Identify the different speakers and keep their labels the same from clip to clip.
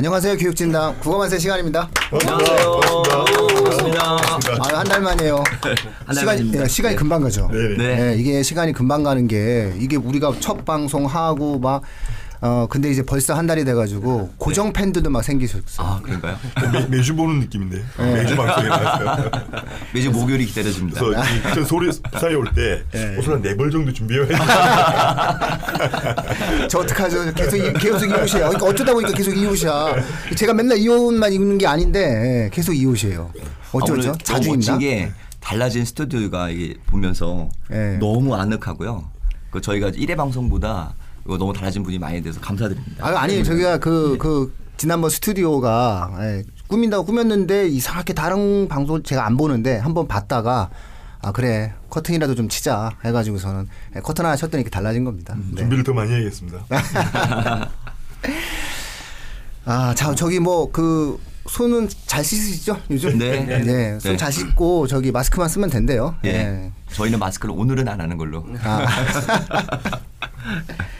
Speaker 1: 안녕하세요 교육진담 국어만세 시간입니다.
Speaker 2: 안녕하세요. 반갑습니다.
Speaker 1: 아, 한달 만이에요.
Speaker 2: 한 달
Speaker 1: 시간
Speaker 2: 만입니다.
Speaker 1: 예, 시간이 금방 가죠.
Speaker 3: 네 네.
Speaker 2: 네.
Speaker 1: 예, 이게 시간이 금방 가는 게 이게 우리가 첫 방송 하고 막 어 근데 이제 벌써 한 달이 돼가지고 고정 팬들도 막 생기셨어요.
Speaker 2: 아 그런가요?
Speaker 3: 매, 매주 보는 느낌인데 매주 방송에 나왔어요.
Speaker 2: 매주 목요일이 기다려집니다.
Speaker 3: 그래서 이- 저 소리 사에 올때
Speaker 1: 예.
Speaker 3: 옷을 한네벌 정도 준비해야 돼.
Speaker 1: 저 어떡하죠? 계속 이- 계속 이 옷이야. 그러니까 어쩌다 보니까 계속 이 옷이야. 제가 맨날 이 옷만 입는 게 아닌데 예, 계속 이 옷이에요. 어쩌죠?
Speaker 2: 아,
Speaker 1: 자주 입나?
Speaker 2: 게 달라진 스튜디오가 이게 보면서
Speaker 1: 예.
Speaker 2: 너무 아늑하고요. 그 저희가 1회 방송보다 이거 너무 달라진 분이 많이 돼서 감사드립니다.
Speaker 1: 아, 아니 저기가 그그 지난번 스튜디오가 예, 꾸민다고 꾸몄는데 이상하게 다른 방송 제가 안 보는데 한번 봤다가 아 그래 커튼이라도 좀 치자 해가지고서는 예, 커튼 하나 쳤더니 이렇게 달라진 겁니다. 네.
Speaker 3: 준비를 더 많이 해야겠습니다.
Speaker 1: 아, 자, 저기 뭐 그 손은 잘 씻으시죠 요즘?
Speaker 2: 네.
Speaker 1: 네, 손
Speaker 2: 네.
Speaker 1: 잘 씻고 저기 마스크만 쓰면 된대요.
Speaker 2: 예.
Speaker 1: 예.
Speaker 2: 저희는 마스크를 오늘은 안 하는 걸로.
Speaker 1: 아.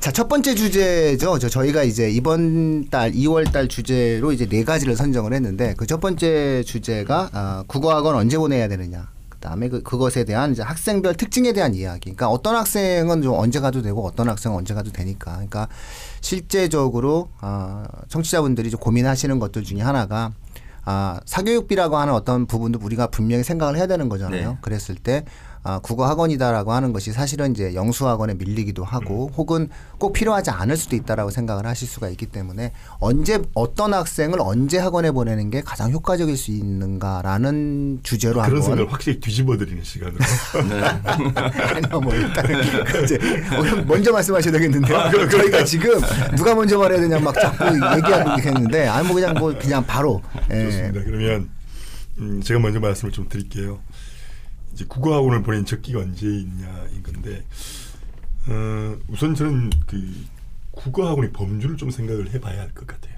Speaker 1: 자, 첫 번째 주제죠. 저 저희가 이제 이번 달 2월 달 주제로 이제 네 가지를 선정을 했는데 그 첫 번째 주제가 아, 국어학원 언제 보내야 되느냐. 그다음에 그 그것에 대한 이제 학생별 특징에 대한 이야기. 그러니까 어떤 학생은 좀 언제 가도 되고 어떤 학생은 언제 가도 되니까. 그러니까 실제적으로 아, 청취자분들이 좀 고민하시는 것들 중에 하나가 아, 사교육비라고 하는 어떤 부분도 우리가 분명히 생각을 해야 되는 거잖아요.
Speaker 2: 네.
Speaker 1: 그랬을 때 아, 국어 학원이다라고 하는 것이 사실은 이제 영수 학원에 밀리기도 하고 혹은 꼭 필요하지 않을 수도 있다라고 생각을 하실 수가 있기 때문에 언제 어떤 학생을 언제 학원에 보내는 게 가장 효과적일 수 있는가라는 주제로
Speaker 3: 그런
Speaker 1: 한번
Speaker 3: 생각을 확실히 뒤집어드리는 시간으로.
Speaker 1: 아니요, 뭐 이제 그럼 먼저 말씀하셔야 되겠는데요.
Speaker 3: 아, 그래,
Speaker 1: 저희가. 지금 누가 먼저 말해야 되냐 막 자꾸 얘기하고 있는데 아니 뭐 그냥 뭐 그냥 바로 예.
Speaker 3: 좋습니다. 그러면 음, 제가 먼저 말씀을 좀 드릴게요. 이제 국어학원을 보낸 적기가 언제 있냐인 건데 어, 우선 저는 그 국어학원의 범주를 좀 생각을 해봐야 할 것 같아요.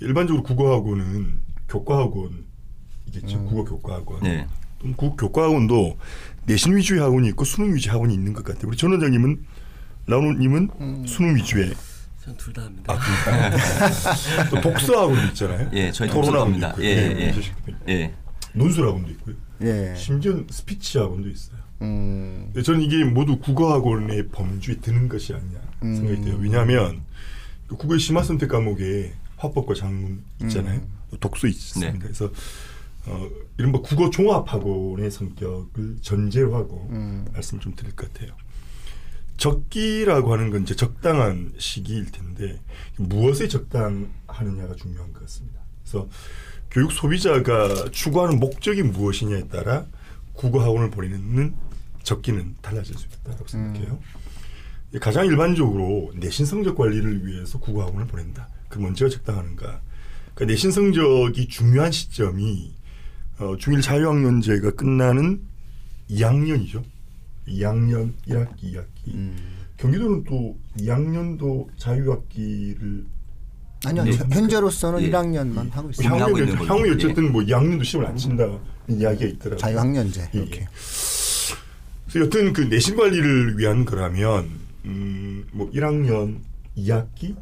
Speaker 3: 일반적으로 국어학원은 교과학원이겠죠. 국어 교과학원.
Speaker 2: 네.
Speaker 3: 또국 교과학원도 내신 위주의 학원이 있고 수능 위주의 학원이 있는 것 같아요. 우리 전 원장님은 나오님은 수능 위주의
Speaker 4: 전 둘 다 합니다.
Speaker 3: 아. 또 독서학원도 있잖아요.
Speaker 2: 예, 저희
Speaker 3: 토론학원도. 있고요.
Speaker 2: 예,
Speaker 3: 네,
Speaker 2: 예. 예.
Speaker 3: 논술학원도 있고요.
Speaker 1: 예.
Speaker 3: 심지어 스피치 학원도 있어요.
Speaker 1: 음.
Speaker 3: 근데 저는 이게 모두 국어학원의 범주에 드는 것이 아니냐 생각이 돼요. 왜냐하면 그 국어의 심화 선택 과목에 화법과 작문 있잖아요. 또 독서 있습니다.
Speaker 2: 네.
Speaker 3: 그래서 어, 이른바 국어 종합학원의 성격을 전제로 하고 말씀을 좀 드릴 것 같아요. 적기라고 하는 건 이제 적당한 시기일 텐데 무엇에 적당하느냐가 중요한 것 같습니다. 그래서 교육 소비자가 추구하는 목적이 무엇이냐에 따라 국어 학원을 보내는 적기는 달라질 수 있다고 생각해요. 가장 일반적으로 내신 성적 관리를 위해서 국어 학원을 보낸다. 그럼 언제가 적당한가? 그러니까 내신 성적이 중요한 시점이 어, 중1 자유학년제가 끝나는 2학년이죠. 2학년 1학기, 2학기. 경기도는 또 2학년도 자유학기를
Speaker 1: 아니요.
Speaker 2: 네.
Speaker 1: 현- 현재로서는
Speaker 2: 예.
Speaker 1: 1학년만 하고 있어요.
Speaker 2: 향- 하고
Speaker 3: 향후에
Speaker 2: 있는 거죠.
Speaker 3: 향후에 어쨌든 뭐 2학년도 시험을 안 친다 이야기가 있더라고요.
Speaker 1: 자유학년제
Speaker 3: 예,
Speaker 1: 이렇게.
Speaker 3: 예. 그래서 여튼 그 내신 관리를 위한 거라면 음, 뭐 1학년 2학기,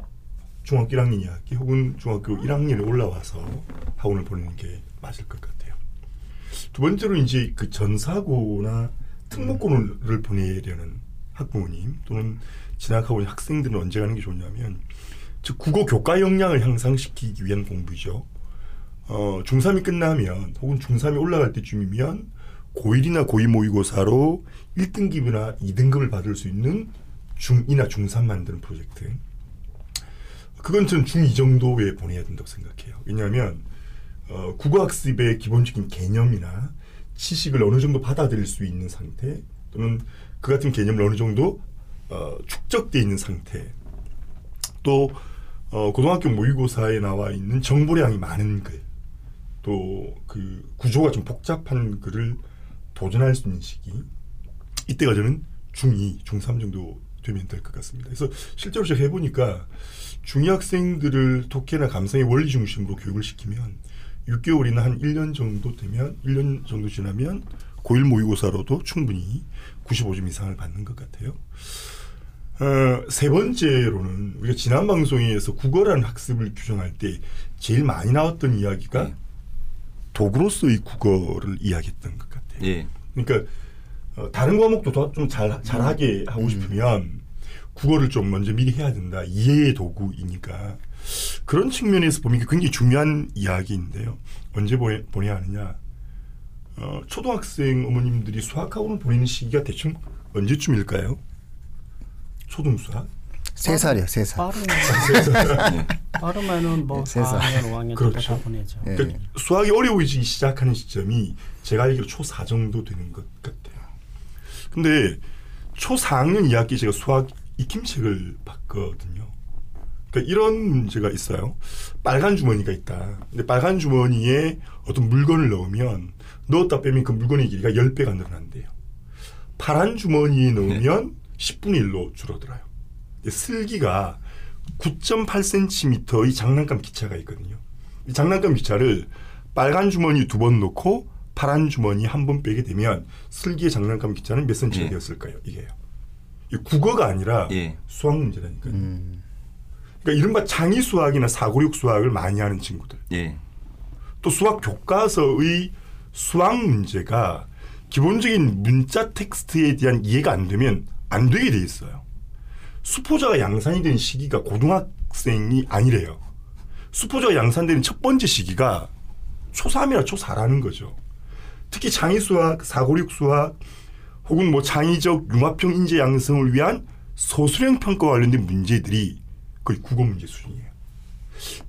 Speaker 3: 중학교 1학년 2학기 혹은 중학교 1학년에 올라와서 학원을 보내는 게 맞을 것 같아요. 두 번째로 이제 그 전사고나 특목고를 보내려는 학부모님 또는 진학하고 있는 학생들은 언제 가는 게 좋냐면 즉 국어 교과 역량을 향상시키기 위한 공부죠. 어, 중3이 끝나면 혹은 중3이 올라갈 때쯤이면 고1이나 고2 모의고사로 1등급이나 2등급을 받을 수 있는 중2나 중3 만드는 프로젝트. 그건 전 중2 정도에 보내야 된다고 생각해요. 왜냐하면 어, 국어학습의 기본적인 개념이나 지식을 어느 정도 받아들일 수 있는 상태 또는 그 같은 개념을 어느 정도 어, 축적돼 있는 상태 또 어, 고등학교 모의고사에 나와 있는 정보량이 많은 글, 또 그 구조가 좀 복잡한 글을 도전할 수 있는 시기, 이때가 저는 중2, 중3 정도 되면 될 것 같습니다. 그래서 실제로 제가 해보니까 중2 학생들을 독해나 감상의 원리 중심으로 교육을 시키면 6개월이나 한 1년 정도 되면 1년 정도 지나면 고1 모의고사로도 충분히 95점 이상을 받는 것 같아요. 어, 세 번째로는 우리가 지난 방송에서 국어라는 학습을 규정할 때 제일 많이 나왔던 이야기가
Speaker 2: 네.
Speaker 3: 도구로서의 국어를 이야기했던 것 같아요.
Speaker 2: 예.
Speaker 3: 그러니까 어, 다른 과목도 좀잘 잘하게 하고 싶으면 국어를 좀 먼저 미리 해야 된다. 이해의 도구이니까 그런 측면에서 보면 이게 굉장히 중요한 이야기인데요. 언제 보내, 보내야 하느냐? 어, 초등학생 어머님들이 수학학원을 보내는 시기가 대충 언제쯤일까요? 초등 수학?
Speaker 1: 세 살이요, 세 살.
Speaker 4: 빠르면 빠르면은 뭐
Speaker 1: 네, 세 살.
Speaker 4: 4학년, 5학년
Speaker 3: 그렇죠.
Speaker 4: 때다 보내죠.
Speaker 1: 예.
Speaker 3: 그러니까 수학이 어려워지기 시작하는 시점이 제가 알기로 초4 정도 되는 것 같아요. 근데 초 4학년 2학기 제가 수학 익힘책을 봤거든요. 그러니까 이런 문제가 있어요. 빨간 주머니가 있다. 근데 빨간 주머니에 어떤 물건을 넣으면 넣었다 빼면 그 물건의 길이가 10배가 늘어난대요. 파란 주머니에 넣으면 10분의 1로 줄어들어요. 슬기가 9.8cm의 장난감 기차가 있거든요. 이 장난감 기차를 빨간 주머니 두 번 넣고 파란 주머니 한 번 빼게 되면 슬기의 장난감 기차는 몇 cm가
Speaker 2: 예.
Speaker 3: 되었을까요? 이게요. 이 국어가 아니라
Speaker 2: 예.
Speaker 3: 수학 문제라니까요.
Speaker 1: 음.
Speaker 3: 그러니까 이른바 창의 수학이나 사고육 수학을 많이 하는 친구들.
Speaker 2: 예.
Speaker 3: 또 수학 교과서의 수학 문제가 기본적인 문자 텍스트에 대한 이해가 안 되면 안 되게 돼 있어요. 수포자가 양산이 되는 시기가 고등학생이 아니래요. 수포자가 양산되는 첫 번째 시기가 초3이나 초4라는 거죠. 특히 창의 수학, 사고력 수학 혹은 뭐 창의적 융합형 인재 양성을 위한 소수령 평가와 관련된 문제들이 거의 국어 문제 수준이에요.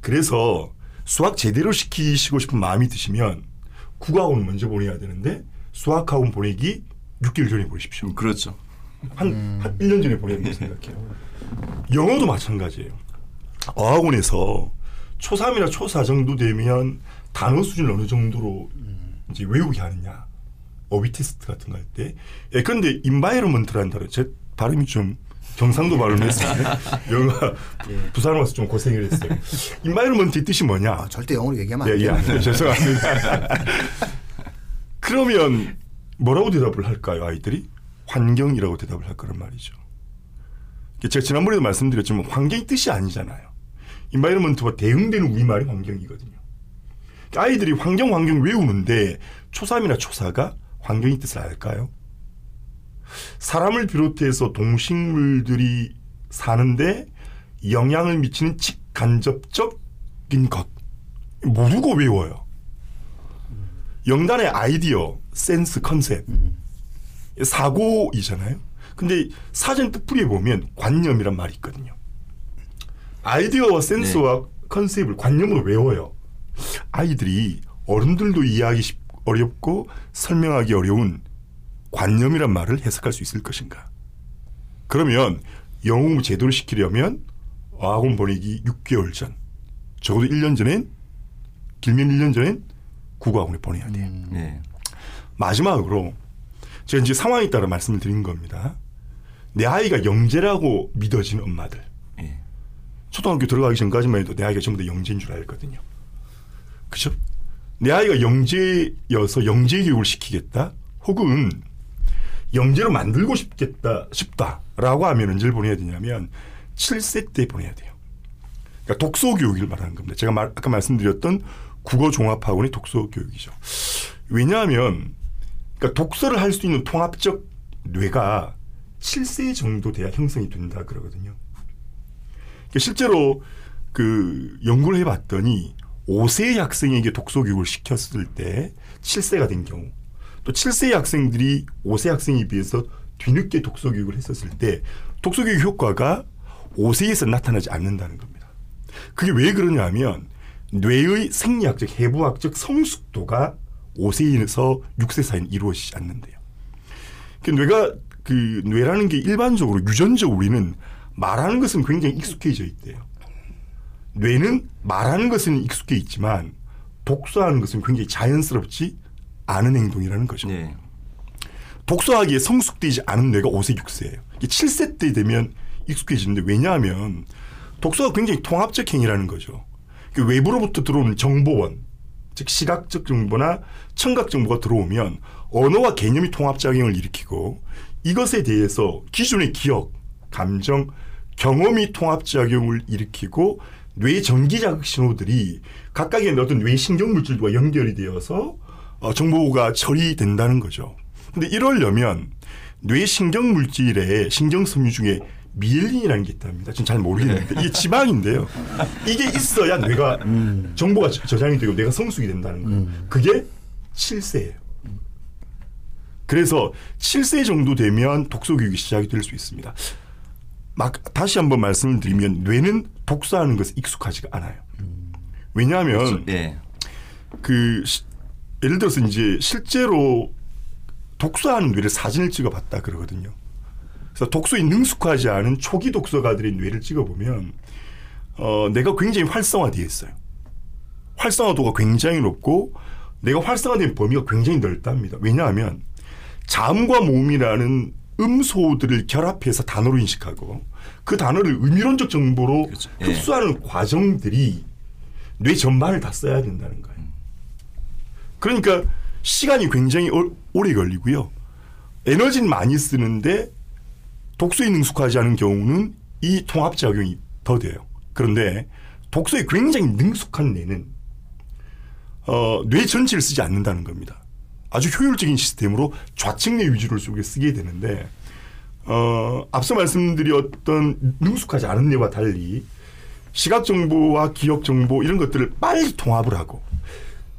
Speaker 3: 그래서 수학 제대로 시키시고 싶은 마음이 드시면 국어학원 먼저 보내야 되는데 수학학원 보내기 6개월 전에 보내십시오.
Speaker 2: 음, 그렇죠.
Speaker 3: 한, 한 1년 전에 보내는 생각해요. 영어도 마찬가지예요. 어학원에서 초3이나 초4 정도 되면 단어 수준을 어느 정도로 이제 외우게 하느냐. 어휘 테스트 같은 거 할 때. 예, 그런데 environment라는 단어, 제 발음이 좀 경상도 발음했어요. 영어 부산 와서 좀 고생을 했어요. environment의 뜻이 뭐냐?
Speaker 1: 아, 절대 영어로 얘기하면 안
Speaker 3: 예, 예,
Speaker 1: 돼요.
Speaker 3: 안 돼요. 죄송합니다. 그러면 뭐라고 대답을 할까요, 아이들이? 환경이라고 대답을 할 거란 말이죠. 제가 지난번에도 말씀드렸지만 환경이 뜻이 아니잖아요. 인바이러먼트와 대응되는 우리말이 환경이거든요. 그러니까 아이들이 환경 환경 외우는데 초3이나 초4가 환경의 뜻을 알까요? 사람을 비롯해서 동식물들이 사는데 영향을 미치는 직간접적인 것 모르고 외워요. 영단의 아이디어, 센스, 컨셉, 사고이잖아요. 근데 사전 뜻풀이에 보면 관념이란 말이 있거든요. 아이디어와 센스와 컨셉을 관념으로 외워요. 아이들이 어른들도 이해하기 쉽- 어렵고 설명하기 어려운 관념이란 말을 해석할 수 있을 것인가? 그러면 공부 제대로 시키려면 어학원 보내기 6개월 전, 적어도 1년 전엔 길면 1년 전엔 국어학원에 보내야 돼요.
Speaker 2: 예.
Speaker 3: 마지막으로 제가 이제 상황에 따라 말씀을 드린 겁니다. 내 아이가 영재라고 믿어지는 엄마들.
Speaker 2: 예.
Speaker 3: 초등학교 들어가기 전까지만 해도 내 아이가 전부 다 영재인 줄 알거든요. 그죠? 내 아이가 영재여서 영재 교육을 시키겠다? 혹은 영재로 만들고 싶겠다, 싶다라고 하면 언제를 보내야 되냐면 7세 때 보내야 돼요. 그러니까 독서 교육을 말하는 겁니다. 제가 말- 아까 말씀드렸던 국어 종합학원의 독서 교육이죠. 왜냐하면 그러니까 독서를 할 수 있는 통합적 뇌가 7세 정도 돼야 형성이 된다 그러거든요. 그러니까 실제로 그 연구를 해봤더니 5세 학생에게 독서 교육을 시켰을 때 7세가 된 경우 또 7세 학생들이 5세 학생에 비해서 뒤늦게 독서 교육을 했었을 때 독서 교육 효과가 5세에서 나타나지 않는다는 겁니다. 그게 왜 그러냐 하면 뇌의 생리학적 해부학적 성숙도가 5세에서 6세 사이는 이루어지지 않는데요. 그 뇌가 그 뇌라는 게 일반적으로 유전적으로 우리는 말하는 것은 굉장히 익숙해져 있대요. 뇌는 말하는 것은 익숙해 있지만 독서하는 것은 굉장히 자연스럽지 않은 행동이라는 거죠.
Speaker 2: 예.
Speaker 3: 독서하기에 성숙되지 않은 뇌가 5세, 6세예요. 7세 때 되면 익숙해지는데 왜냐하면 독서가 굉장히 통합적 행위라는 거죠. 그 외부로부터 들어오는 정보원, 즉 시각적 정보나 청각 정보가 들어오면 언어와 개념이 통합작용을 일으키고 이것에 대해서 기존의 기억 감정, 경험이 통합작용을 일으키고 뇌 전기자극 신호들이 각각의 어떤 뇌 신경 물질과 연결이 되어서 어, 정보가 처리된다는 거죠. 근데 이러려면 뇌 신경 물질의 신경 섬유 중에 미엘린이라는 게 있답니다. 지금 잘 모르겠는데 이게 지방인데요. 이게 있어야 뇌가 정보가 저- 저장이 되고 뇌가 성숙이 된다는 거예요. 그게 7세예요. 그래서 7세 정도 되면 독서 교육이 시작이 될 수 있습니다. 막 다시 한번 말씀을 드리면 뇌는 독서하는 것에 익숙하지가 않아요. 왜냐하면
Speaker 2: 예.
Speaker 3: 그 시- 예를 들어서 이제 실제로 독서하는 뇌를 사진을 찍어봤다 그러거든요. 그래서 독서에 능숙하지 않은 초기 독서가들의 뇌를 찍어보면 어, 내가 굉장히 활성화되어 있어요. 활성화도가 굉장히 높고 내가 활성화된 범위가 굉장히 넓답니다. 왜냐하면 자음과 모음이라는 음소들을 결합해서 단어로 인식하고 그 단어를 의미론적 정보로
Speaker 2: 그렇죠. 예.
Speaker 3: 흡수하는 과정들이 뇌 전반을 다 써야 된다는 거예요. 그러니까 시간이 굉장히 오- 오래 걸리고요. 에너지는 많이 쓰는데 독서에 능숙하지 않은 경우는 이 통합작용이 더 돼요. 그런데 독서에 굉장히 능숙한 뇌는 어, 뇌 전체를 쓰지 않는다는 겁니다. 아주 효율적인 시스템으로 좌측 뇌 위주로 속에 쓰게 되는데 어, 앞서 말씀드렸던 능숙하지 않은 뇌와 달리 시각 정보와 기억 정보 이런 것들을 빨리 통합을 하고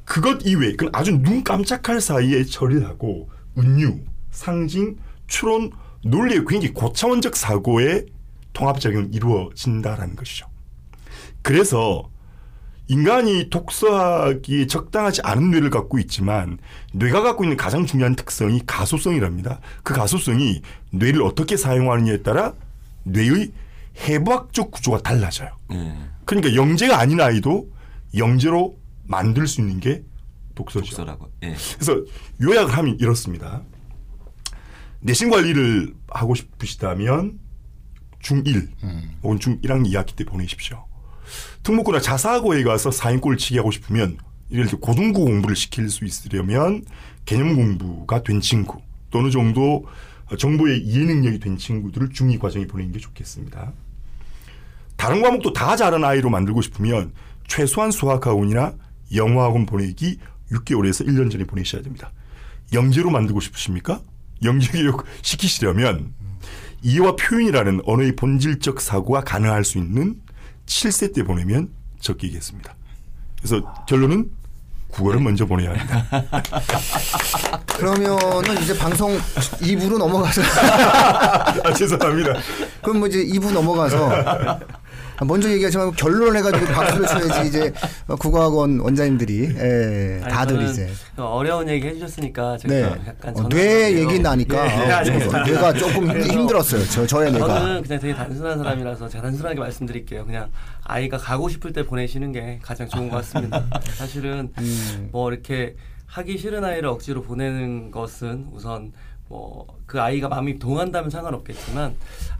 Speaker 3: 그것 이외에 그건 아주 눈 깜짝할 사이에 처리를 하고 은유, 상징, 추론, 논리의 굉장히 고차원적 사고의 통합작용이 이루어진다라는 것이죠. 그래서 인간이 독서하기에 적당하지 않은 뇌를 갖고 있지만 뇌가 갖고 있는 가장 중요한 특성이 가소성이랍니다. 그 가소성이 뇌를 어떻게 사용하느냐에 따라 뇌의 해부학적 구조가 달라져요.
Speaker 2: 예.
Speaker 3: 그러니까 영재가 아닌 아이도 영재로 만들 수 있는 게 독서죠.
Speaker 2: 독서라고. 예.
Speaker 3: 그래서 요약을 하면 이렇습니다. 내신 관리를 하고 싶으시다면 중1 혹은 중1학년 2학기 때 보내십시오. 특목고나 자사고에 가서 사인골 치기 하고 싶으면 예를 들어 고등부 공부를 시킬 수 있으려면 개념 공부가 된 친구 또 어느 정도 정보의 이해 능력이 된 친구들을 중2 과정에 보내는 게 좋겠습니다. 다른 과목도 다 잘하는 아이로 만들고 싶으면 최소한 수학학원이나 영어학원 보내기 6개월에서 1년 전에 보내셔야 됩니다. 영재로 만들고 싶으십니까? 영재 교육 시키시려면 이해와 표현이라는 언어의 본질적 사고가 가능할 수 있는 7세 때 보내면 적기겠습니다. 그래서 결론은 국어를 먼저 보내야 합니다.
Speaker 1: 그러면은 이제 방송 2부로 넘어가서
Speaker 3: 아, 죄송합니다.
Speaker 1: 그럼 뭐 이제 2부 넘어가서 먼저 얘기하지 말고 결론을 해가지고 박수를 쳐야지 이제 국어학원 원장님들이 예,
Speaker 4: 아니,
Speaker 1: 다들 이제
Speaker 4: 그 어려운 얘기 해주셨으니까 제가
Speaker 1: 네
Speaker 4: 약간
Speaker 1: 어, 뇌 얘기 나니까
Speaker 4: 예, 예,
Speaker 1: 어,
Speaker 4: 알겠습니다.
Speaker 1: 뇌가 조금 힘들었어요. 저 저의 뇌가
Speaker 4: 저는 그냥 되게 단순한 사람이라서 제가 단순하게 말씀드릴게요. 그냥 아이가 가고 싶을 때 보내시는 게 가장 좋은 것 같습니다. 사실은
Speaker 1: 음.
Speaker 4: 뭐 이렇게 하기 싫은 아이를 억지로 보내는 것은 우선 뭐 그 아이가 마음이 동한다면 상관없겠지만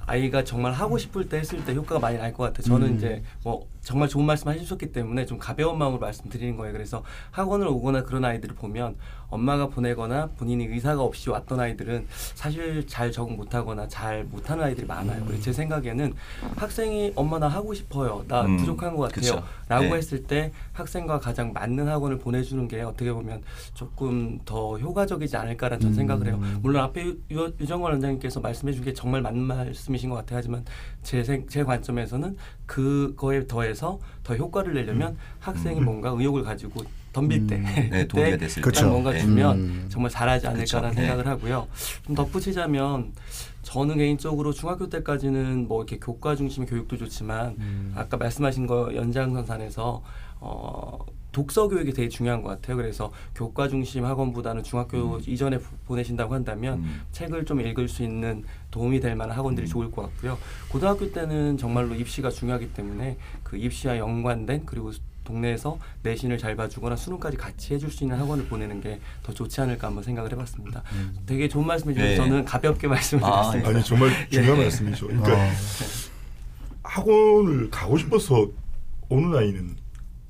Speaker 4: 아이가 정말 하고 싶을 때 했을 때 효과가 많이 날 것 같아요. 저는
Speaker 1: 음.
Speaker 4: 이제 뭐 정말 좋은 말씀 하셨기 때문에 좀 가벼운 마음으로 말씀드리는 거예요. 그래서 학원을 오거나 그런 아이들을 보면 엄마가 보내거나 본인이 의사가 없이 왔던 아이들은 사실 잘 적응 못하거나 잘 못하는 아이들이 많아요. 그래서 제 생각에는 학생이 엄마 나 하고 싶어요. 나
Speaker 2: 음,
Speaker 4: 부족한 것 같아요.
Speaker 2: 그쵸.
Speaker 4: 라고
Speaker 2: 네.
Speaker 4: 했을 때 학생과 가장 맞는 학원을 보내주는 게 어떻게 보면 조금 더 효과적이지 않을까라는 전 생각을 해요. 물론 앞에 유, 유- 유정관 원장님께서 말씀해 준 게 정말 맞는 말씀이신 것 같아요. 하지만 제, 생, 제 관점에서는 그거에 더해서 더 효과를 내려면 학생이 뭔가 의욕을 가지고 덤빌 때
Speaker 2: 네, 동기가 됐을
Speaker 1: 그쵸.
Speaker 4: 때 뭔가
Speaker 2: 네.
Speaker 4: 주면
Speaker 1: 음.
Speaker 4: 정말 잘하지 않을까라는
Speaker 2: 그쵸. 네.
Speaker 4: 생각을 하고요. 좀 덧붙이자면 저는 개인적으로 중학교 때까지는 뭐 이렇게 교과 중심의 교육도 좋지만
Speaker 1: 음.
Speaker 4: 아까 말씀하신 거 연장선상에서 어 독서 교육이 되게 중요한 것 같아요. 그래서 교과 중심 학원보다는 중학교 이전에 보- 보내신다고 한다면
Speaker 2: 음.
Speaker 4: 책을 좀 읽을 수 있는 도움이 될 만한 학원들이 좋을 것 같고요. 고등학교 때는 정말로 입시가 중요하기 때문에 그 입시와 연관된 그리고 동네에서 내신을 잘 봐주거나 수능까지 같이 해줄 수 있는 학원을 보내는 게 더 좋지 않을까 한번 생각을 해봤습니다. 되게 좋은 말씀해 주셔서
Speaker 2: 네.
Speaker 4: 저는 가볍게 말씀을
Speaker 2: 아,
Speaker 4: 드렸습니다.
Speaker 3: 아니 정말 중요한
Speaker 4: 예.
Speaker 3: 말씀이죠. 그러니까
Speaker 1: 어.
Speaker 3: 학원을 가고 싶어서 오는 아이는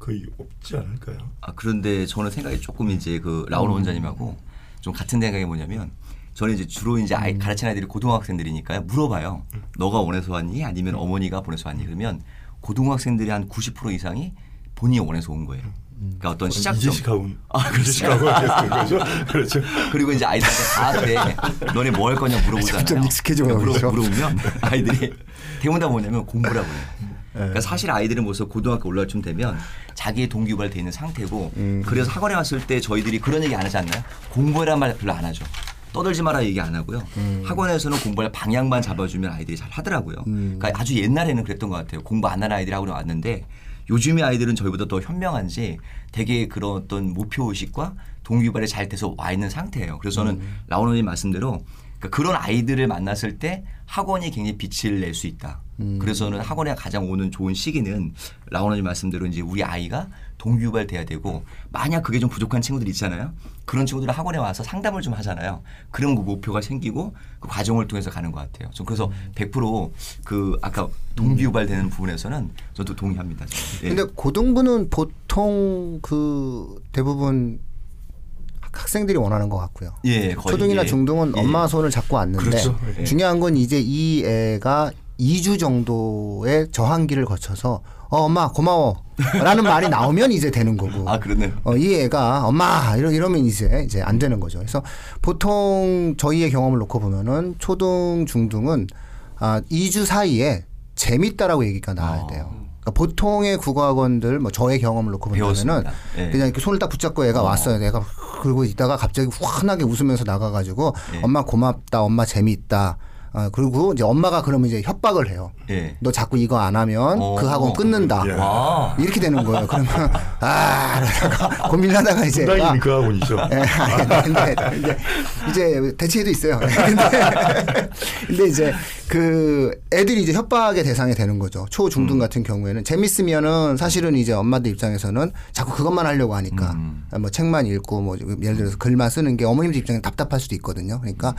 Speaker 3: 거의 없지 않을까요?
Speaker 2: 아 그런데 저는 생각이 조금 이제 그 라울 원장님하고 좀 같은 생각이 뭐냐면 저는 이제 주로 이제 아이 가르치는 아이들이 고등학생들이니까요. 물어봐요. 너가 원해서 왔니? 아니면 어머니가 보내서 왔니? 그러면 고등학생들이 한 90% 이상이 본인이 원해서 온 거예요. 그러니까 어떤 시작점.
Speaker 3: 이제식하고
Speaker 2: 아,
Speaker 3: 이제식하고 하겠어요. 그렇죠. 그렇죠.
Speaker 2: 그리고 이제 아이들한테 다한테 너네 뭐 할 거냐 물어보잖아요.
Speaker 1: 점점 익숙해져 가고
Speaker 2: 물어,
Speaker 1: 있죠.
Speaker 2: 물어보면 아이들이 대부분 다 뭐냐면 공부라고 해요. 그러니까 사실 아이들은 벌써 고등학교 올라올 쯤 되면 자기의 동기부여돼 있는 상태고 그래서 학원에 왔을 때 저희들이 그런 얘기 안 하지 않나요? 공부해란 말 별로 안 하죠. 떠들지 마라 얘기 안 하고요. 학원에서는 공부할 방향만 잡아주면 아이들이 잘 하더라고요. 그러니까 아주 옛날에는 그랬던 것 같아요. 공부 안 하는 아이들이 학원에 왔는데 요즘의 아이들은 저희보다 더 현명한지 되게 그런 어떤 목표 의식과 동기부여이 잘 돼서 와 있는 상태예요. 그래서 저는 라오노님 말씀대로 그러니까 그런 아이들을 만났을 때 학원이 굉장히 빛을 낼 수 있다. 그래서는 학원에 가장 오는 좋은 시기는 라오노님 말씀대로 이제 우리 아이가 동기유발 돼야 되고 만약 그게 좀 부족한 친구들 있잖아요. 그런 친구들은 학원에 와서 상담을 좀 하잖아요. 그런 그 목표가 생기고 그 과정을 통해서 가는 것 같아요. 저 그래서 100%그 아까 동기유발 되는 부분에서는 저도 동의합니다. 예.
Speaker 1: 근데 고등부는 보통 그 대부분 학- 학생들이 원하는 것 같고요.
Speaker 2: 예, 거의,
Speaker 1: 초등이나
Speaker 2: 예.
Speaker 1: 중등은
Speaker 2: 예.
Speaker 1: 엄마 손을 잡고 왔는데
Speaker 3: 그렇죠. 예.
Speaker 1: 중요한 건 이제 이 애가 2주 정도의 저항기를 거쳐서 어 엄마 고마워 라는 말이 나오면 이제 되는 거고.
Speaker 2: 아 그러네요.
Speaker 1: 어, 이 애가 엄마 이러, 이러면 이제 이제 안 되는 거죠. 그래서 보통 저희의 경험을 놓고 보면은 초등 중등은 아 2주 사이에 재밌다라고 얘기가 나와야
Speaker 2: 어.
Speaker 1: 돼요. 그러니까 보통의 국어학원들 뭐 저의 경험을 놓고
Speaker 2: 배웠습니다. 예.
Speaker 1: 그냥 이렇게 손을 딱 붙잡고 애가 왔어요. 내가 그러고 있다가 갑자기 환하게 웃으면서 나가가지고
Speaker 2: 예.
Speaker 1: 엄마 고맙다, 엄마 재미있다. 아, 그리고 이제 엄마가 그러면 이제 협박을 해요.
Speaker 2: 예.
Speaker 1: 너 자꾸 이거 안 하면
Speaker 2: 어.
Speaker 1: 그 학원 끊는다.
Speaker 3: 예.
Speaker 2: 와.
Speaker 1: 이렇게 되는 거예요. 그러면 아, 그러다가 고민하다가 이제
Speaker 3: 상당히 그 학원이죠.
Speaker 1: 예, 아니, 근데, 근데 이제 대체도 있어요. 근데, 근데 이제 그 애들이 이제 협박의 대상이 되는 거죠. 초 중등
Speaker 2: 음.
Speaker 1: 같은 경우에는 재밌으면은 사실은 이제 엄마들 입장에서는 자꾸 그것만 하려고 하니까
Speaker 2: 음.
Speaker 1: 뭐 책만 읽고 뭐 예를 들어서 글만 쓰는 게 어머님들 입장에 답답할 수도 있거든요. 그러니까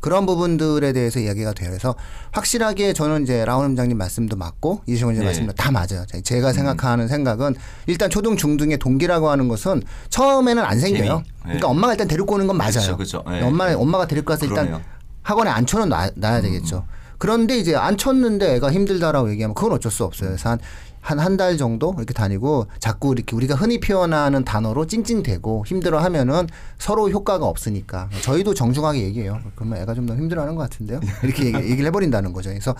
Speaker 1: 그런 부분들에 대해서 이야기 가 돼요. 그래서 확실하게 저는 이제 라운 원장님 말씀도 맞고 이시원 원장님
Speaker 2: 네.
Speaker 1: 말씀도 다 맞아요. 제가 생각하는 생각은 일단 초등 중등의 동기라고 하는 것은 처음에는 안 생겨요.
Speaker 2: 네.
Speaker 1: 그러니까 엄마가 일단 데리고 오는 건 맞아요.
Speaker 2: 그렇죠, 그렇죠. 네.
Speaker 1: 엄마 엄마가 데리고 가서 일단
Speaker 2: 그러네요. 음,
Speaker 1: 학원에 놔, 놔야 되겠죠. 그런데 이제 앉혔는데 애가 힘들다라고 얘기하면 그건 어쩔 수 없어요. 그래서 한 한 한 달 정도 이렇게 다니고 자꾸 이렇게 우리가 흔히 표현하는 단어로 찡찡대고 힘들어 하면은 서로 효과가 없으니까 저희도 정중하게 얘기해요. 그러면 애가 좀 더 힘들어하는 것 같은데요. 이렇게 얘기, 얘기 를 해버린다는 거죠. 그래서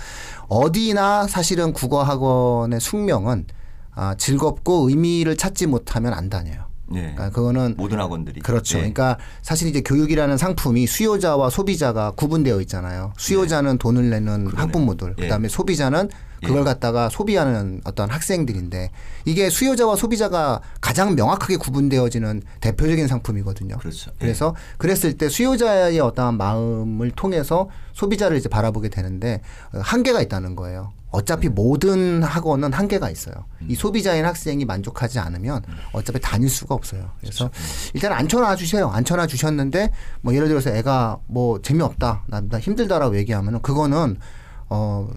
Speaker 1: 어디나 사실은 국어 학원의 숙명은 아, 즐겁고 의미를 찾지 못하면 안 다녀요.
Speaker 2: 예.
Speaker 1: 그러니까 그거는
Speaker 2: 모든 학원들이
Speaker 1: 그렇죠.
Speaker 2: 예.
Speaker 1: 그러니까 사실 이제 교육이라는 상품이 수요자와 소비자가 구분되어 있잖아요. 수요자는 돈을 내는
Speaker 2: 그러네요.
Speaker 1: 학부모들,
Speaker 2: 예.
Speaker 1: 그다음에 소비자는 그걸
Speaker 2: 예.
Speaker 1: 갖다가 소비하는 어떤 학생들인데 이게 수요자와 소비자가 가장 명확하게 구분되어지는 대표적인 상품이거든요.
Speaker 2: 그렇죠. 예.
Speaker 1: 그래서 그랬을 때 수요자의 어떠한 마음을 통해서 소비자를 이제 바라보게 되는데 어, 한계가 있다는 거예요. 어차피 모든 학원은 한계가 있어요. 이 소비자인 학생이 만족하지 않으면 어차피 다닐 수가 없어요. 그래서 일단 앉혀놔 주세요. 앉혀놔 주셨는데 뭐 예를 들어서 애가 뭐 재미없다, 나, 나 힘들다라고 얘기하면은 그거는 어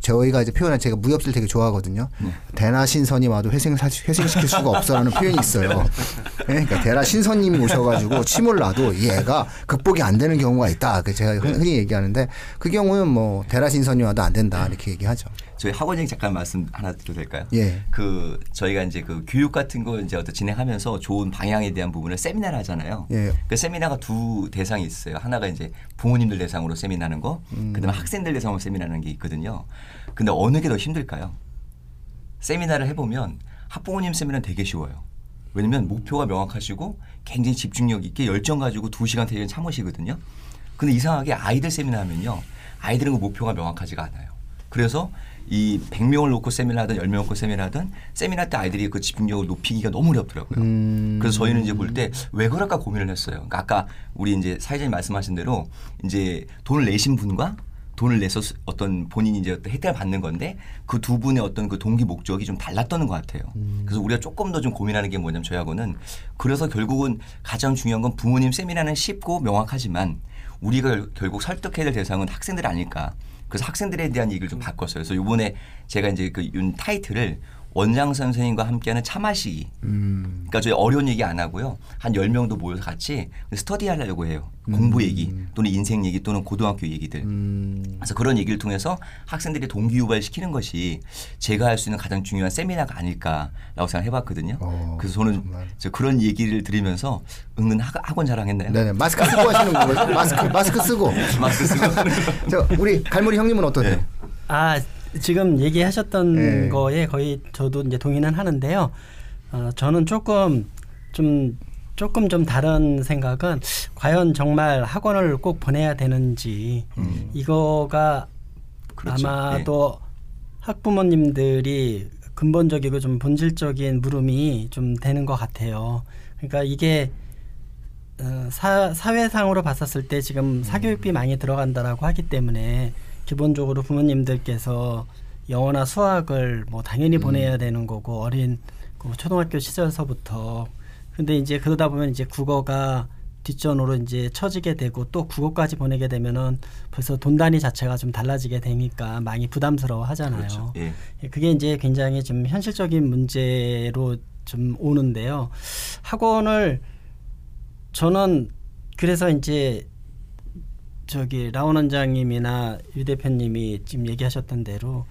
Speaker 1: 저희가 이제 표현한 제가 무협지를 되게 좋아하거든요. 대나 신선이 와도 회생 회생시킬 수가 없어라는 표현이 있어요. 그러니까 대나 신선님이 오셔가지고 침을 놔도 이 애가 극복이 안 되는 경우가 있다. 그 제가 흔- 흔히 얘기하는데 그 경우는 뭐 대나 신선이 와도 안 된다 이렇게 얘기하죠.
Speaker 2: 저희 학원 얘기 잠깐 말씀 하나 드려도 될까요?
Speaker 1: 예.
Speaker 2: 그 저희가 이제 그 교육 같은 거 이제 어떤 진행하면서 좋은 방향에 대한 부분을 세미나를 하잖아요.
Speaker 1: 예.
Speaker 2: 그 세미나가 두 대상이 있어요. 하나가 이제 부모님들 대상으로 세미나하는 거,
Speaker 1: 음.
Speaker 2: 그다음에 학생들 대상으로 세미나하는 게 있거든요. 근데 어느 게 더 힘들까요? 세미나를 해보면 학부모님 세미나는 되게 쉬워요. 왜냐면 목표가 명확하시고 굉장히 집중력 있게 열정 가지고 두 시간 대전 참으시거든요. 근데 이상하게 아이들 세미나 하면요. 아이들은 그 목표가 명확하지가 않아요. 그래서 이 100명을 놓고 세미나 하든 10명 놓고 세미나 하든 세미나 때 아이들이 그 집중력을 높이기가 너무 어렵더라고요.
Speaker 1: 음.
Speaker 2: 그래서 저희는 이제 볼 때 왜 그럴까 고민을 했어요. 그러니까 아까 우리 이제 사회자님 말씀하신 대로 이제 돈을 내신 분과 돈을 내서 수- 어떤 본인이 이제 어떤 혜택을 받는 건데 그 두 분의 어떤 그 동기 목적이 좀 달랐던 것 같아요. 그래서 우리가 조금 더 좀 고민하는 게 뭐냐면 저희하고는 그래서 결국은 가장 중요한 건 부모님 세미나는 쉽고 명확하지만 우리가 결- 결국 설득해야 될 대상은 학생들 아닐까. 그래서 학생들에 대한 얘기를 좀 바꿨어요. 그래서 요번에 제가 이제 그 윤 타이틀을 원장 선생님과 함께하는 차 마시기.
Speaker 1: 음.
Speaker 2: 그러니까 저희 어려운 얘기 안 하고요. 한 10명도 모여서 같이 스터디 하려고 해요. 공부 얘기 또는 인생 얘기 또는 고등학교 얘기들.
Speaker 1: 음.
Speaker 2: 그래서 그런 얘기를 통해서 학생들이 동기 유발시키는 것이 제가 할 수 있는 가장 중요한 세미나가 아닐까라고 생각해 봤거든요.
Speaker 1: 어,
Speaker 2: 그래서 저는 그런 얘기를 들으면서 은근 학- 학원 자랑했나요?
Speaker 1: 네네 마스크 쓰고 하시는 거예요. 마스크 마스크 쓰고.
Speaker 2: 마스크 쓰고.
Speaker 1: 저 우리 갈무리 형님은 어떠세요?
Speaker 2: 네.
Speaker 5: 아 지금 얘기하셨던
Speaker 1: 네.
Speaker 5: 거에 거의 저도 이제 동의는 하는데요. 어, 저는 조금 좀 조금 좀 다른 생각은 과연 정말 학원을 꼭 보내야 되는지 이거가
Speaker 2: 그렇죠.
Speaker 5: 아마도 학부모님들이 근본적이고 좀 본질적인 물음이 좀 되는 것 같아요. 그러니까 이게 어, 사, 사회상으로 봤었을 때 지금 사교육비 많이 들어간다라고 하기 때문에 기본적으로 부모님들께서 영어나 수학을 뭐 당연히 보내야 되는 거고 어린 그 초등학교 시절서부터 근데 이제 그러다 보면 이제 국어가 뒷전으로 이제 처지게 되고 또 국어까지 보내게 되면은 벌써 돈 단위 자체가 좀 달라지게 되니까 많이 부담스러워 하잖아요.
Speaker 2: 그렇죠. 예.
Speaker 5: 예, 그게 이제 굉장히 좀 현실적인 문제로 좀 오는데요. 학원을 저는 그래서 이제 저기 라온 원장님이나 유 대표님이 지금 얘기하셨던 대로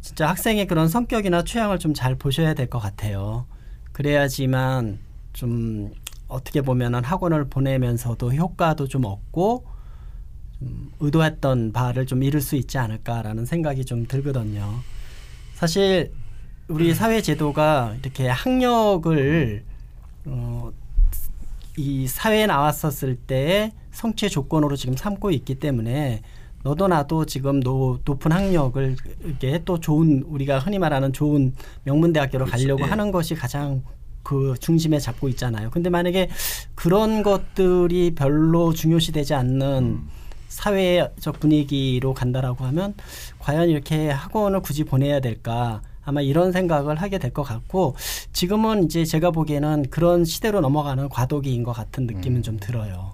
Speaker 5: 진짜 학생의 그런 성격이나 취향을 좀 잘 보셔야 될 것 같아요. 그래야지만 좀 어떻게 보면은 학원을 보내면서도 효과도 좀 얻고 좀 의도했던 바를 좀 이룰 수 있지 않을까라는 생각이 좀 들거든요. 사실 우리 사회 제도가 이렇게 학력을 어, 이 사회에 나왔었을 때의 성취 조건으로 지금 삼고 있기 때문에 너도 나도 지금 노, 높은 학력을 이렇게 또 좋은 우리가 흔히 말하는 좋은 명문대학교로
Speaker 2: 그렇죠.
Speaker 5: 가려고
Speaker 2: 예.
Speaker 5: 하는 것이 가장 그 중심에 잡고 있잖아요. 근데 만약에 그런 것들이 별로 중요시 되지 않는
Speaker 2: 음.
Speaker 5: 사회적 분위기로 간다라고 하면 과연 이렇게 학원을 굳이 보내야 될까? 아마 이런 생각을 하게 될 것 같고 지금은 이제 제가 보기에는 그런 시대로 넘어가는 과도기인 것 같은 느낌은 좀 들어요.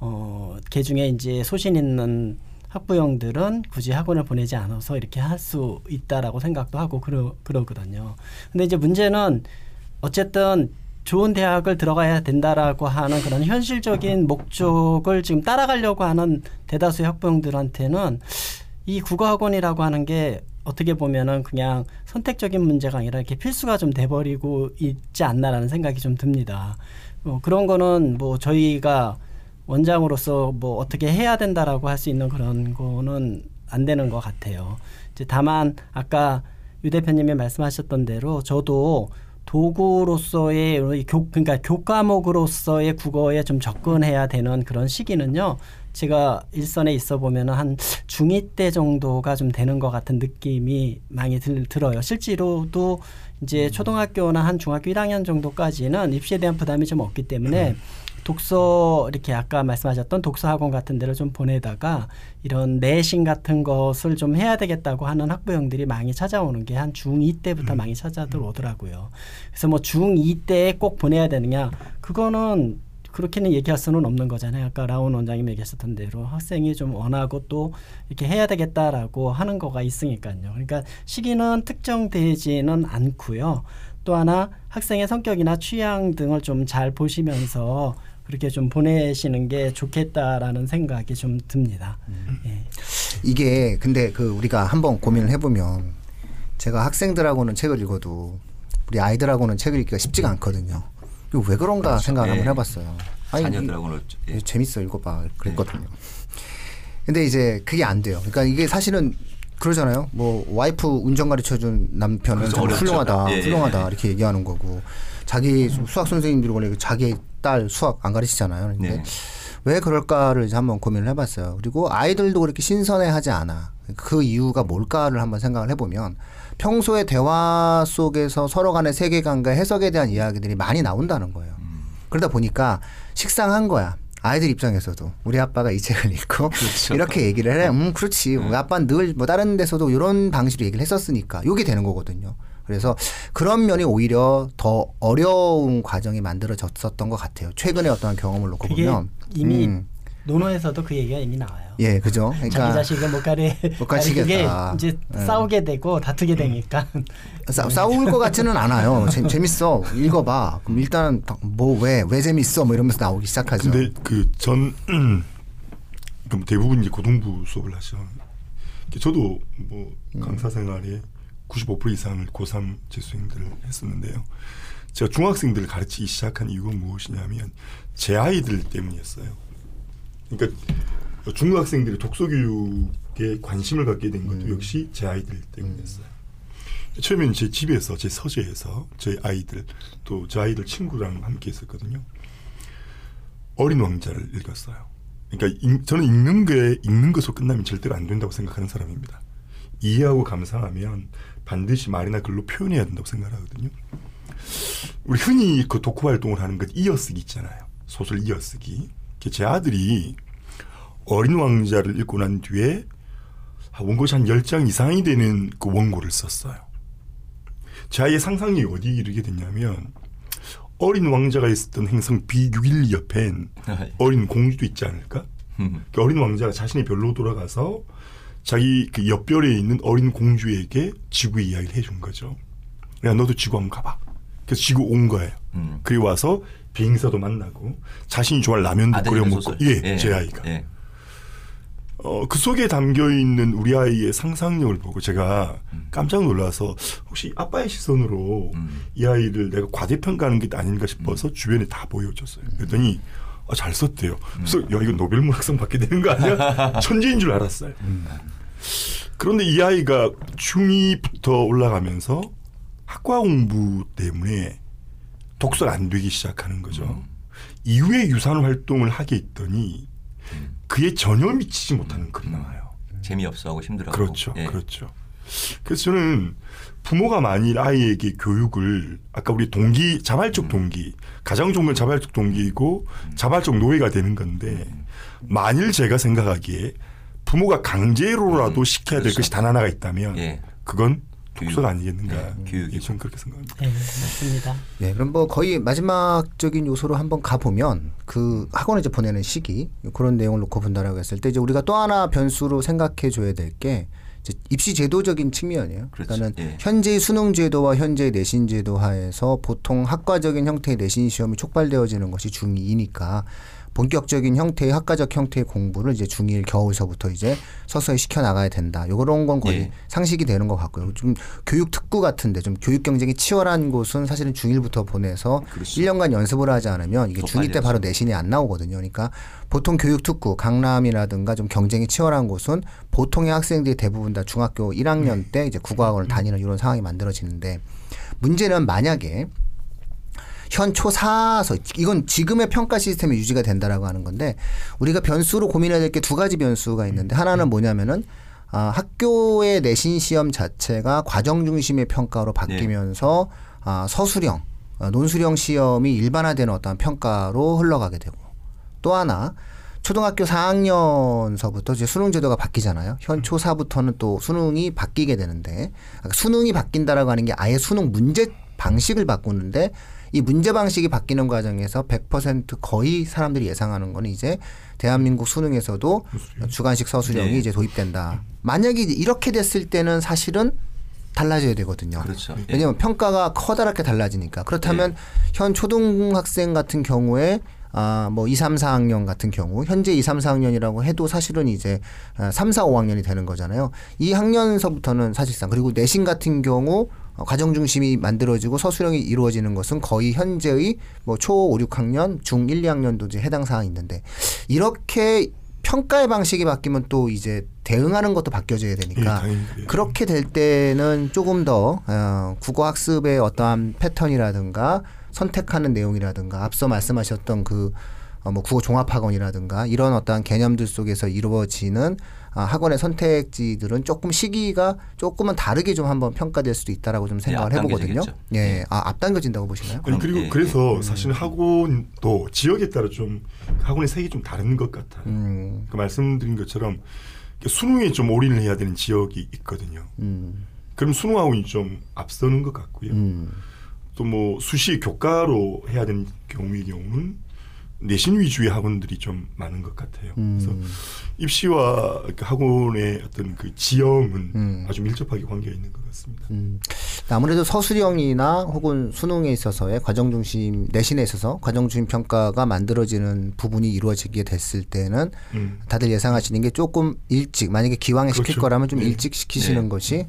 Speaker 5: 어, 개 중에 이제 소신 있는 학부형들은 굳이 학원을 보내지 않아서 이렇게 할 수 있다라고 생각도 하고 그러, 그러거든요. 근데 이제 문제는 어쨌든 좋은 대학을 들어가야 된다라고 하는 그런 현실적인 목적을 지금 따라가려고 하는 대다수의 학부형들한테는 이 국어학원이라고 하는 게 어떻게 보면은 그냥 선택적인 문제가 아니라 이렇게 필수가 좀 돼버리고 있지 않나라는 생각이 좀 듭니다. 어, 그런 거는 뭐 저희가 원장으로서 뭐 어떻게 해야 된다라고 할 수 있는 그런 거는 안 되는 것 같아요. 이제 다만 아까 유 대표님이 말씀하셨던 대로 저도 도구로서의 그러니까 교과목으로서의 국어에 좀 접근해야 되는 그런 시기는요. 제가 일선에 있어 보면은 한 중2 때 정도가 좀 되는 것 같은 느낌이 많이 들, 들어요. 실제로도 이제 초등학교나 한 중학교 1학년 정도까지는 입시에 대한 부담이 좀 없기 때문에 독서 이렇게 아까 말씀하셨던 독서 학원 같은 데를 좀 보내다가 이런 내신 같은 것을 좀 해야 되겠다고 하는 학부형들이 많이 찾아오는 게 한 중2 때부터 많이 찾아들 오더라고요. 그래서 뭐 중2 때에 꼭 보내야 되느냐? 그거는 그렇게는 얘기할 수는 없는 거잖아요. 아까 라온 원장님 얘기하셨던 대로 학생이 좀 원하고 또 이렇게 해야 되겠다라고 하는 거가 있으니까요. 그러니까 시기는 특정되지는 않고요. 또 하나 학생의 성격이나 취향 등을 좀 잘 보시면서 그렇게 좀 보내시는 게 좋겠다라는 생각이 좀 듭니다. 예.
Speaker 1: 이게 근데 그 우리가 한번 고민을 해보면 제가 학생들하고는 책을 읽어도 우리 아이들하고는 책을 읽기가 쉽지가 않거든요. 이거 왜 그런가
Speaker 2: 그렇죠.
Speaker 1: 생각을
Speaker 2: 예.
Speaker 1: 한번 해봤어요. 아니,
Speaker 2: 자녀들하고는 예.
Speaker 1: 예, 재밌어 읽어봐 그랬거든요. 근데 이제 그게 안 돼요. 그러니까 이게 사실은 그러잖아요. 뭐 와이프 운전 가르쳐준 남편은
Speaker 2: 그렇죠.
Speaker 1: 훌륭하다,
Speaker 2: 예, 예,
Speaker 1: 훌륭하다
Speaker 2: 예.
Speaker 1: 이렇게 얘기하는 거고 자기 수학 선생님들이 원래 자기 딸 수학 안 가르치잖아요. 근데
Speaker 2: 네.
Speaker 1: 왜 그럴까를 이제 한번 고민을 해봤어요. 그리고 아이들도 그렇게 신선해하지 않아. 그 이유가 뭘까를 한번 생각을 해보면 평소에 대화 속에서 서로 간의 세계관과 해석에 대한 이야기들이 많이 나온다는 거예요. 그러다 보니까 식상한 거야. 아이들 입장에서도 우리 아빠가 이 책을 읽고 이렇게 얘기를 해. 음, 그렇지. 우리 아빠는 늘 뭐 다른 데서도 이런 방식으로 얘기를 했었으니까 요게 되는 거거든요. 그래서 그런 면이 오히려 더 어려운 과정이 만들어졌었던 것 같아요. 최근에 어떤 경험을 놓고 보면
Speaker 5: 이미
Speaker 1: 음,
Speaker 5: 논어에서도 그 얘기가 이미 나와요.
Speaker 1: 예, 그죠.
Speaker 5: 자기
Speaker 1: 그러니까
Speaker 5: 자식을 못 가리
Speaker 1: 못.
Speaker 5: 가르치게 이제
Speaker 1: 예.
Speaker 5: 싸우게 되고 다투게 되니까
Speaker 1: 싸, 싸울 것 같지는 않아요. 재, 재밌어. 읽어봐. 그럼 일단 뭐왜왜 재밌어? 뭐 이러면서 나오기 시작하죠.
Speaker 3: 근데 그전 그럼 대부분 이제 고등부 수업을 하죠. 저도 뭐 강사 생활에 95% 이상을 고3 재수생들을 했었는데요. 제가 중학생들을 가르치기 시작한 이유가 무엇이냐면 제 아이들 때문이었어요. 그러니까 중학생들이 독서 교육에 관심을 갖게 된 것도 역시 제 아이들 때문이었어요. 처음에는 제 집에서 제 서재에서 제 아이들 또 제 아이들 친구랑 함께 있었거든요. 어린 왕자를 읽었어요. 그러니까 읽- 저는 읽는 게 읽는 것으로 끝나면 절대로 안 된다고 생각하는 사람입니다. 이해하고 감상하면 반드시 말이나 글로 표현해야 된다고 생각하거든요. 우리 흔히 그 독후 활동을 하는 것 이어쓰기 있잖아요. 소설 이어쓰기. 그제 아들이 어린 왕자를 읽고 난 뒤에 아, 원고시 한 10장 이상이 되는 그 원고를 썼어요. 제 아이의 상상력이 어디에 이르게 됐냐면 어린 왕자가 있었던 행성 B612 옆엔 어린 공주도 있지 않을까? 그 어린 왕자가 자신의 별로 돌아가서 자기 그 옆별에 있는 어린 공주에게 지구 이야기를 해준 거죠. 야 너도 지구 한번 가봐. 그래서 지구 온 거예요.
Speaker 2: 음.
Speaker 3: 그리고 와서 비행사도 만나고 자신이 좋아하는 라면도 끓여 먹고
Speaker 2: 소설.
Speaker 3: 예, 제 아이가
Speaker 2: 예.
Speaker 3: 어, 그 속에 담겨 있는 우리 아이의 상상력을 보고 제가 깜짝 놀라서 혹시 아빠의 시선으로
Speaker 2: 음.
Speaker 3: 이 아이를 내가 과대평가하는 게 아닌가 싶어서 주변에 다 보여줬어요. 그랬더니 아, 잘 썼대요. 그래서 야 이거 노벨문학상 받게 되는 거 아니야? 천재인 줄 알았어요. 그런데 이 아이가 중2부터 올라가면서 학과 공부 때문에 독서가 안 되기 시작하는 거죠. 이후에 유산 활동을 하게 있더니 그에 전혀 미치지 못하는 글이 나와요.
Speaker 2: 재미없어 하고 힘들어하고.
Speaker 3: 그렇죠.
Speaker 2: 예.
Speaker 3: 그렇죠. 그래서 저는 부모가 만일 아이에게 교육을 아까 우리 동기
Speaker 2: 음.
Speaker 3: 자발적 동기 가장 좋은 건 자발적 동기이고 자발적 노예가 되는 건데
Speaker 2: 음.
Speaker 3: 만일 제가 생각하기에 부모가 강제로라도 시켜야 될
Speaker 2: 그렇죠.
Speaker 3: 것이 단 하나가 있다면
Speaker 2: 예.
Speaker 3: 그건. 독서가 아니겠는가.
Speaker 2: 예, 교육이죠.
Speaker 3: 예, 저는 그렇게 생각합니다.
Speaker 5: 네, 맞습니다.
Speaker 1: 네, 그럼 뭐 거의 마지막적인 요소로 한번 가 보면 그 학원에 이제 보내는 시기 그런 내용을 놓고 본다라고 했을 때 이제 우리가 또 하나 변수로 생각해 줘야 될 게 입시 제도적인 측면이에요.
Speaker 2: 그렇죠.
Speaker 1: 그러니까는
Speaker 2: 예.
Speaker 1: 현재의 수능 제도와 현재의 내신 제도 하에서 보통 학과적인 형태의 내신 시험이 촉발되어지는 것이 중2니까 본격적인 형태의 학과적 형태의 공부를 이제 중1 겨울서부터 이제 서서히 시켜 나가야 된다. 요런 건 거의
Speaker 2: 예.
Speaker 1: 상식이 되는 것 같고요. 좀 교육 특구 같은데 좀 교육 경쟁이 치열한 곳은 사실은 중1부터 보내서
Speaker 2: 그렇죠.
Speaker 1: 1년간 연습을 하지 않으면 이게
Speaker 2: 더
Speaker 1: 중2 때 바로. 내신이 안 나오거든요. 그러니까 보통 교육 특구 강남이라든가 좀 경쟁이 치열한 곳은 보통의 학생들이 대부분 다 중학교 1학년 때 이제 국어학원을 다니는 이런 상황이 만들어지는데 문제는 만약에 현 초사서 이건 지금의 평가 시스템이 유지가 된다라고 하는 건데 우리가 변수로 고민해야 될 게 두 가지 변수가 있는데 하나는 뭐냐면은 아, 학교의 내신 시험 자체가 과정 중심의 평가로 바뀌면서 아, 서술형, 아, 논술형 시험이 일반화되는 어떤 평가로 흘러가게 되고 또 하나 초등학교 4학년서부터 이제 수능 제도가 바뀌잖아요. 현 초사부터는 또 수능이 바뀌게 되는데 그러니까 수능이 바뀐다라고 하는 게 아예 수능 문제 방식을 바꾸는데 이 문제 방식이 바뀌는 과정에서 100% 거의 사람들이 예상하는 거는 이제 대한민국 수능에서도 주관식 서술형이
Speaker 2: 네.
Speaker 1: 이제 도입된다. 만약에 이렇게 됐을 때는 사실은 달라져야 되거든요.
Speaker 2: 그렇죠. 예.
Speaker 1: 왜냐하면 평가가 커다랗게 달라지니까. 그렇다면 현 초등학생 같은 경우에 아, 뭐 2, 3, 4학년 같은 경우 현재 2, 3, 4학년이라고 해도 사실은 이제 아, 3, 4, 5학년이 되는 거잖아요. 이 학년서부터는 사실상 그리고 내신 같은 경우 어, 과정 중심이 만들어지고 서술형이 이루어지는 것은 거의 현재의 뭐초 5, 6학년, 중 1, 2학년도 이제 해당 사항이 있는데 이렇게 평가의 방식이 바뀌면 또 이제 대응하는 것도 바뀌어져야
Speaker 3: 예,
Speaker 1: 되니까
Speaker 3: 그래요.
Speaker 1: 그렇게 될 때는 조금 더 어, 국어 학습의 어떠한 패턴이라든가 선택하는 내용이라든가 앞서 말씀하셨던 그 어, 뭐 국어 종합학원이라든가 이런 어떠한 개념들 속에서 이루어지는 아, 학원의 선택지들은 조금 시기가 조금은 다르게 좀 한번 평가될 수도 있다라고 좀 생각을 해보거든요.
Speaker 2: 앞당겨지겠죠.
Speaker 1: 예, 아, 앞당겨진다고 보시나요?
Speaker 3: 아니
Speaker 2: 그럼,
Speaker 3: 그리고
Speaker 2: 예,
Speaker 3: 그래서 사실 학원도 지역에 따라 좀 학원의 색이 좀 다른 것 같아요.
Speaker 1: 음,
Speaker 3: 그 말씀드린 것처럼 수능에 좀 올인을 해야 되는 지역이 있거든요.
Speaker 1: 음,
Speaker 3: 그럼 수능 학원이 좀 앞서는 것 같고요.
Speaker 1: 음,
Speaker 3: 또뭐 수시 교과로 해야 되는 경우의 경우는 내신 위주의 학원들이 좀 많은 것 같아요.
Speaker 1: 음.
Speaker 3: 그래서 입시와 그 학원의 어떤 그 지형은
Speaker 1: 음.
Speaker 3: 아주 밀접하게 관계가 있는 것 같습니다.
Speaker 1: 음, 아무래도 서술형이나 혹은 수능에 있어서의 과정 중심 내신에 있어서 과정 중심 평가가 만들어지는 부분이 이루어지게 됐을 때는
Speaker 3: 음.
Speaker 1: 다들 예상하시는 게 조금 일찍 만약에 기왕에 시킬
Speaker 3: 그렇죠.
Speaker 1: 거라면 좀
Speaker 3: 네.
Speaker 1: 일찍 시키시는
Speaker 2: 네.
Speaker 1: 것이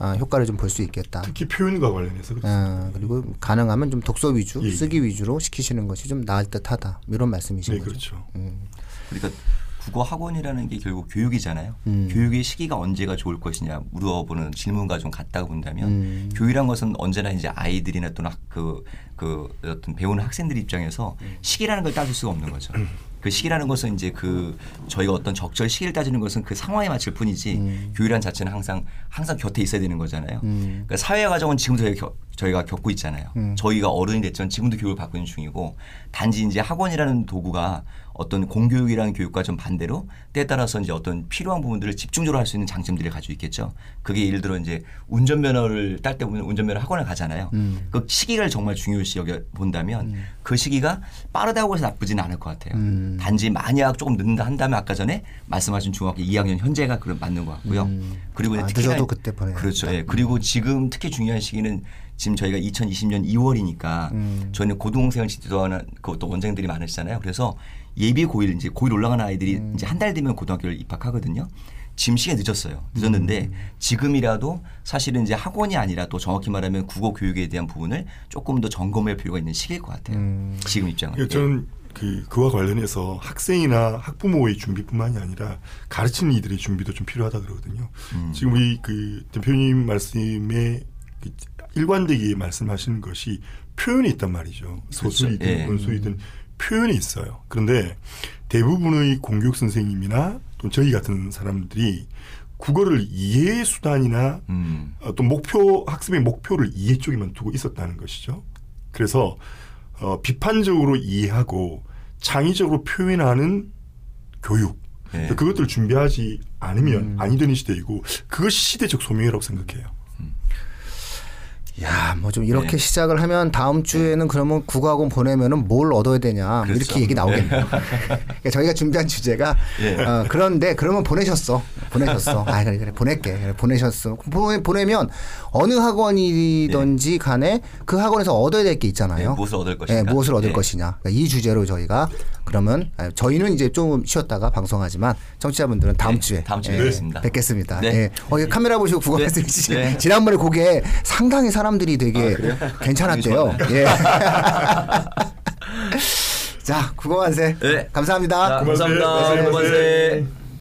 Speaker 1: 아, 효과를 좀 볼 수 있겠다.
Speaker 3: 특히 표현과 관련해서.
Speaker 1: 아, 그리고 가능하면 좀 독서 위주,
Speaker 3: 예, 예.
Speaker 1: 쓰기 위주로 시키시는 것이 좀 나을 듯하다. 이런 말씀이신
Speaker 3: 네,
Speaker 1: 거죠.
Speaker 3: 그렇죠.
Speaker 1: 음.
Speaker 2: 그러니까 국어 학원이라는 게 결국 교육이잖아요.
Speaker 1: 음.
Speaker 2: 교육의 시기가 언제가 좋을 것이냐 물어보는 질문과 좀 같다고 본다면
Speaker 1: 음.
Speaker 2: 교육이란 것은 언제나 이제 아이들이나 또는 학- 그, 그 어떤 배우는 학생들 입장에서
Speaker 1: 음.
Speaker 2: 시기라는 걸 따질 수가 없는 거죠. 그 시기라는 것은 이제 그 저희가 어떤 적절 시기를 따지는 것은 그 상황에 맞출 뿐이지
Speaker 1: 음.
Speaker 2: 교육이란 자체는 항상 항상 곁에 있어야 되는 거잖아요.
Speaker 1: 음.
Speaker 2: 그러니까 사회 과정은 지금도 저희가, 겪- 저희가 겪고 있잖아요.
Speaker 1: 음.
Speaker 2: 저희가 어른이 됐지만 지금도 교육을 받고 있는 중이고 단지 이제 학원이라는 도구가 어떤 공교육이라는 교육과 좀 반대로 때에 따라서 이제 어떤 필요한 부분들을 집중적으로 할 수 있는 장점들을 가지고 있겠죠. 그게 예를 들어 이제 운전면허를 딸 때 보면 운전면허 학원을 가잖아요.
Speaker 1: 음.
Speaker 2: 그 시기를 정말 중요시 여겨 본다면 그 시기가 빠르다고 해서 나쁘지는 않을 것 같아요.
Speaker 1: 음.
Speaker 2: 단지 만약 조금 늦는다 한다면 아까 전에 말씀하신 중학교 2학년 현재가 그런 맞는 것 같고요.
Speaker 1: 음.
Speaker 2: 그리고 이제
Speaker 1: 아,
Speaker 2: 특히나
Speaker 1: 그때 보내야
Speaker 2: 그렇죠. 예. 그리고 지금 특히 중요한 시기는 지금 저희가 2020년 2월이니까
Speaker 1: 음.
Speaker 2: 저희는 고등생을 지도하는 그것도 원장들이 많으시잖아요. 그래서 예비 고1 이제 고1 올라가는 아이들이
Speaker 1: 음.
Speaker 2: 이제 한 달 되면 고등학교를 입학하거든요. 지금 시기가 늦었어요. 늦었는데
Speaker 1: 음.
Speaker 2: 지금이라도 사실은 이제 학원이 아니라 또 정확히 말하면 국어 교육에 대한 부분을 조금 더 점검할 필요가 있는 시기일 것 같아요.
Speaker 1: 음.
Speaker 2: 지금 입장은.
Speaker 3: 그러니까 저는 그 그와 관련해서 학생이나 학부모의 준비뿐만이 아니라 가르치는 이들의 준비도 좀 필요하다 그러거든요.
Speaker 2: 음.
Speaker 3: 지금 우리 그 대표님 말씀에 그 일관되게 말씀하시는 것이 표현이 있단 말이죠. 소설이든
Speaker 2: 예.
Speaker 3: 원소이든 표현이 있어요. 그런데 대부분의 공교육 선생님이나 또 저희 같은 사람들이 국어를 이해의 수단이나
Speaker 2: 음.
Speaker 3: 어떤 목표 학습의 목표를 이해 쪽에만 두고 있었다는 것이죠. 그래서 어, 비판적으로 이해하고 창의적으로 표현하는 교육
Speaker 2: 네.
Speaker 3: 그것들을 준비하지 않으면 아니 되는 시대이고 그것이 시대적 소명이라고 생각해요.
Speaker 1: 야, 뭐 좀 이렇게
Speaker 2: 네.
Speaker 1: 시작을 하면 다음 주에는 그러면 국어학원 보내면은 뭘 얻어야 되냐 뭐
Speaker 2: 그렇죠.
Speaker 1: 이렇게 얘기 나오겠네요. 그러니까 저희가 준비한 주제가
Speaker 2: 예.
Speaker 1: 어, 그런데 그러면 보내셨어, 보내셨어. 아 그래 그래 보낼게. 그래, 보내셨어. 보내, 보내면 어느 학원이든지 간에 그 학원에서 얻어야 될 게 있잖아요.
Speaker 2: 네, 무엇을 얻을.
Speaker 1: 예, 무엇을 얻을
Speaker 2: 네.
Speaker 1: 것이냐. 그러니까 이 주제로 저희가 그러면 아, 저희는 이제 좀 쉬었다가 방송하지만 청취자분들은 다음
Speaker 2: 네,
Speaker 1: 주에
Speaker 2: 다음 주에
Speaker 1: 예,
Speaker 2: 뵙겠습니다.
Speaker 1: 뵙겠습니다.
Speaker 2: 네.
Speaker 1: 예. 어, 카메라 보시고 국어
Speaker 2: 네.
Speaker 1: 말씀이시죠.
Speaker 2: 네.
Speaker 1: 지난번에 그게 상당히 사람들이 되게 괜찮았대요. 예. 자, 국어 만세.
Speaker 2: 네.
Speaker 1: 감사합니다.
Speaker 2: 자, 감사합니다.
Speaker 3: 고만세.
Speaker 2: 고만세.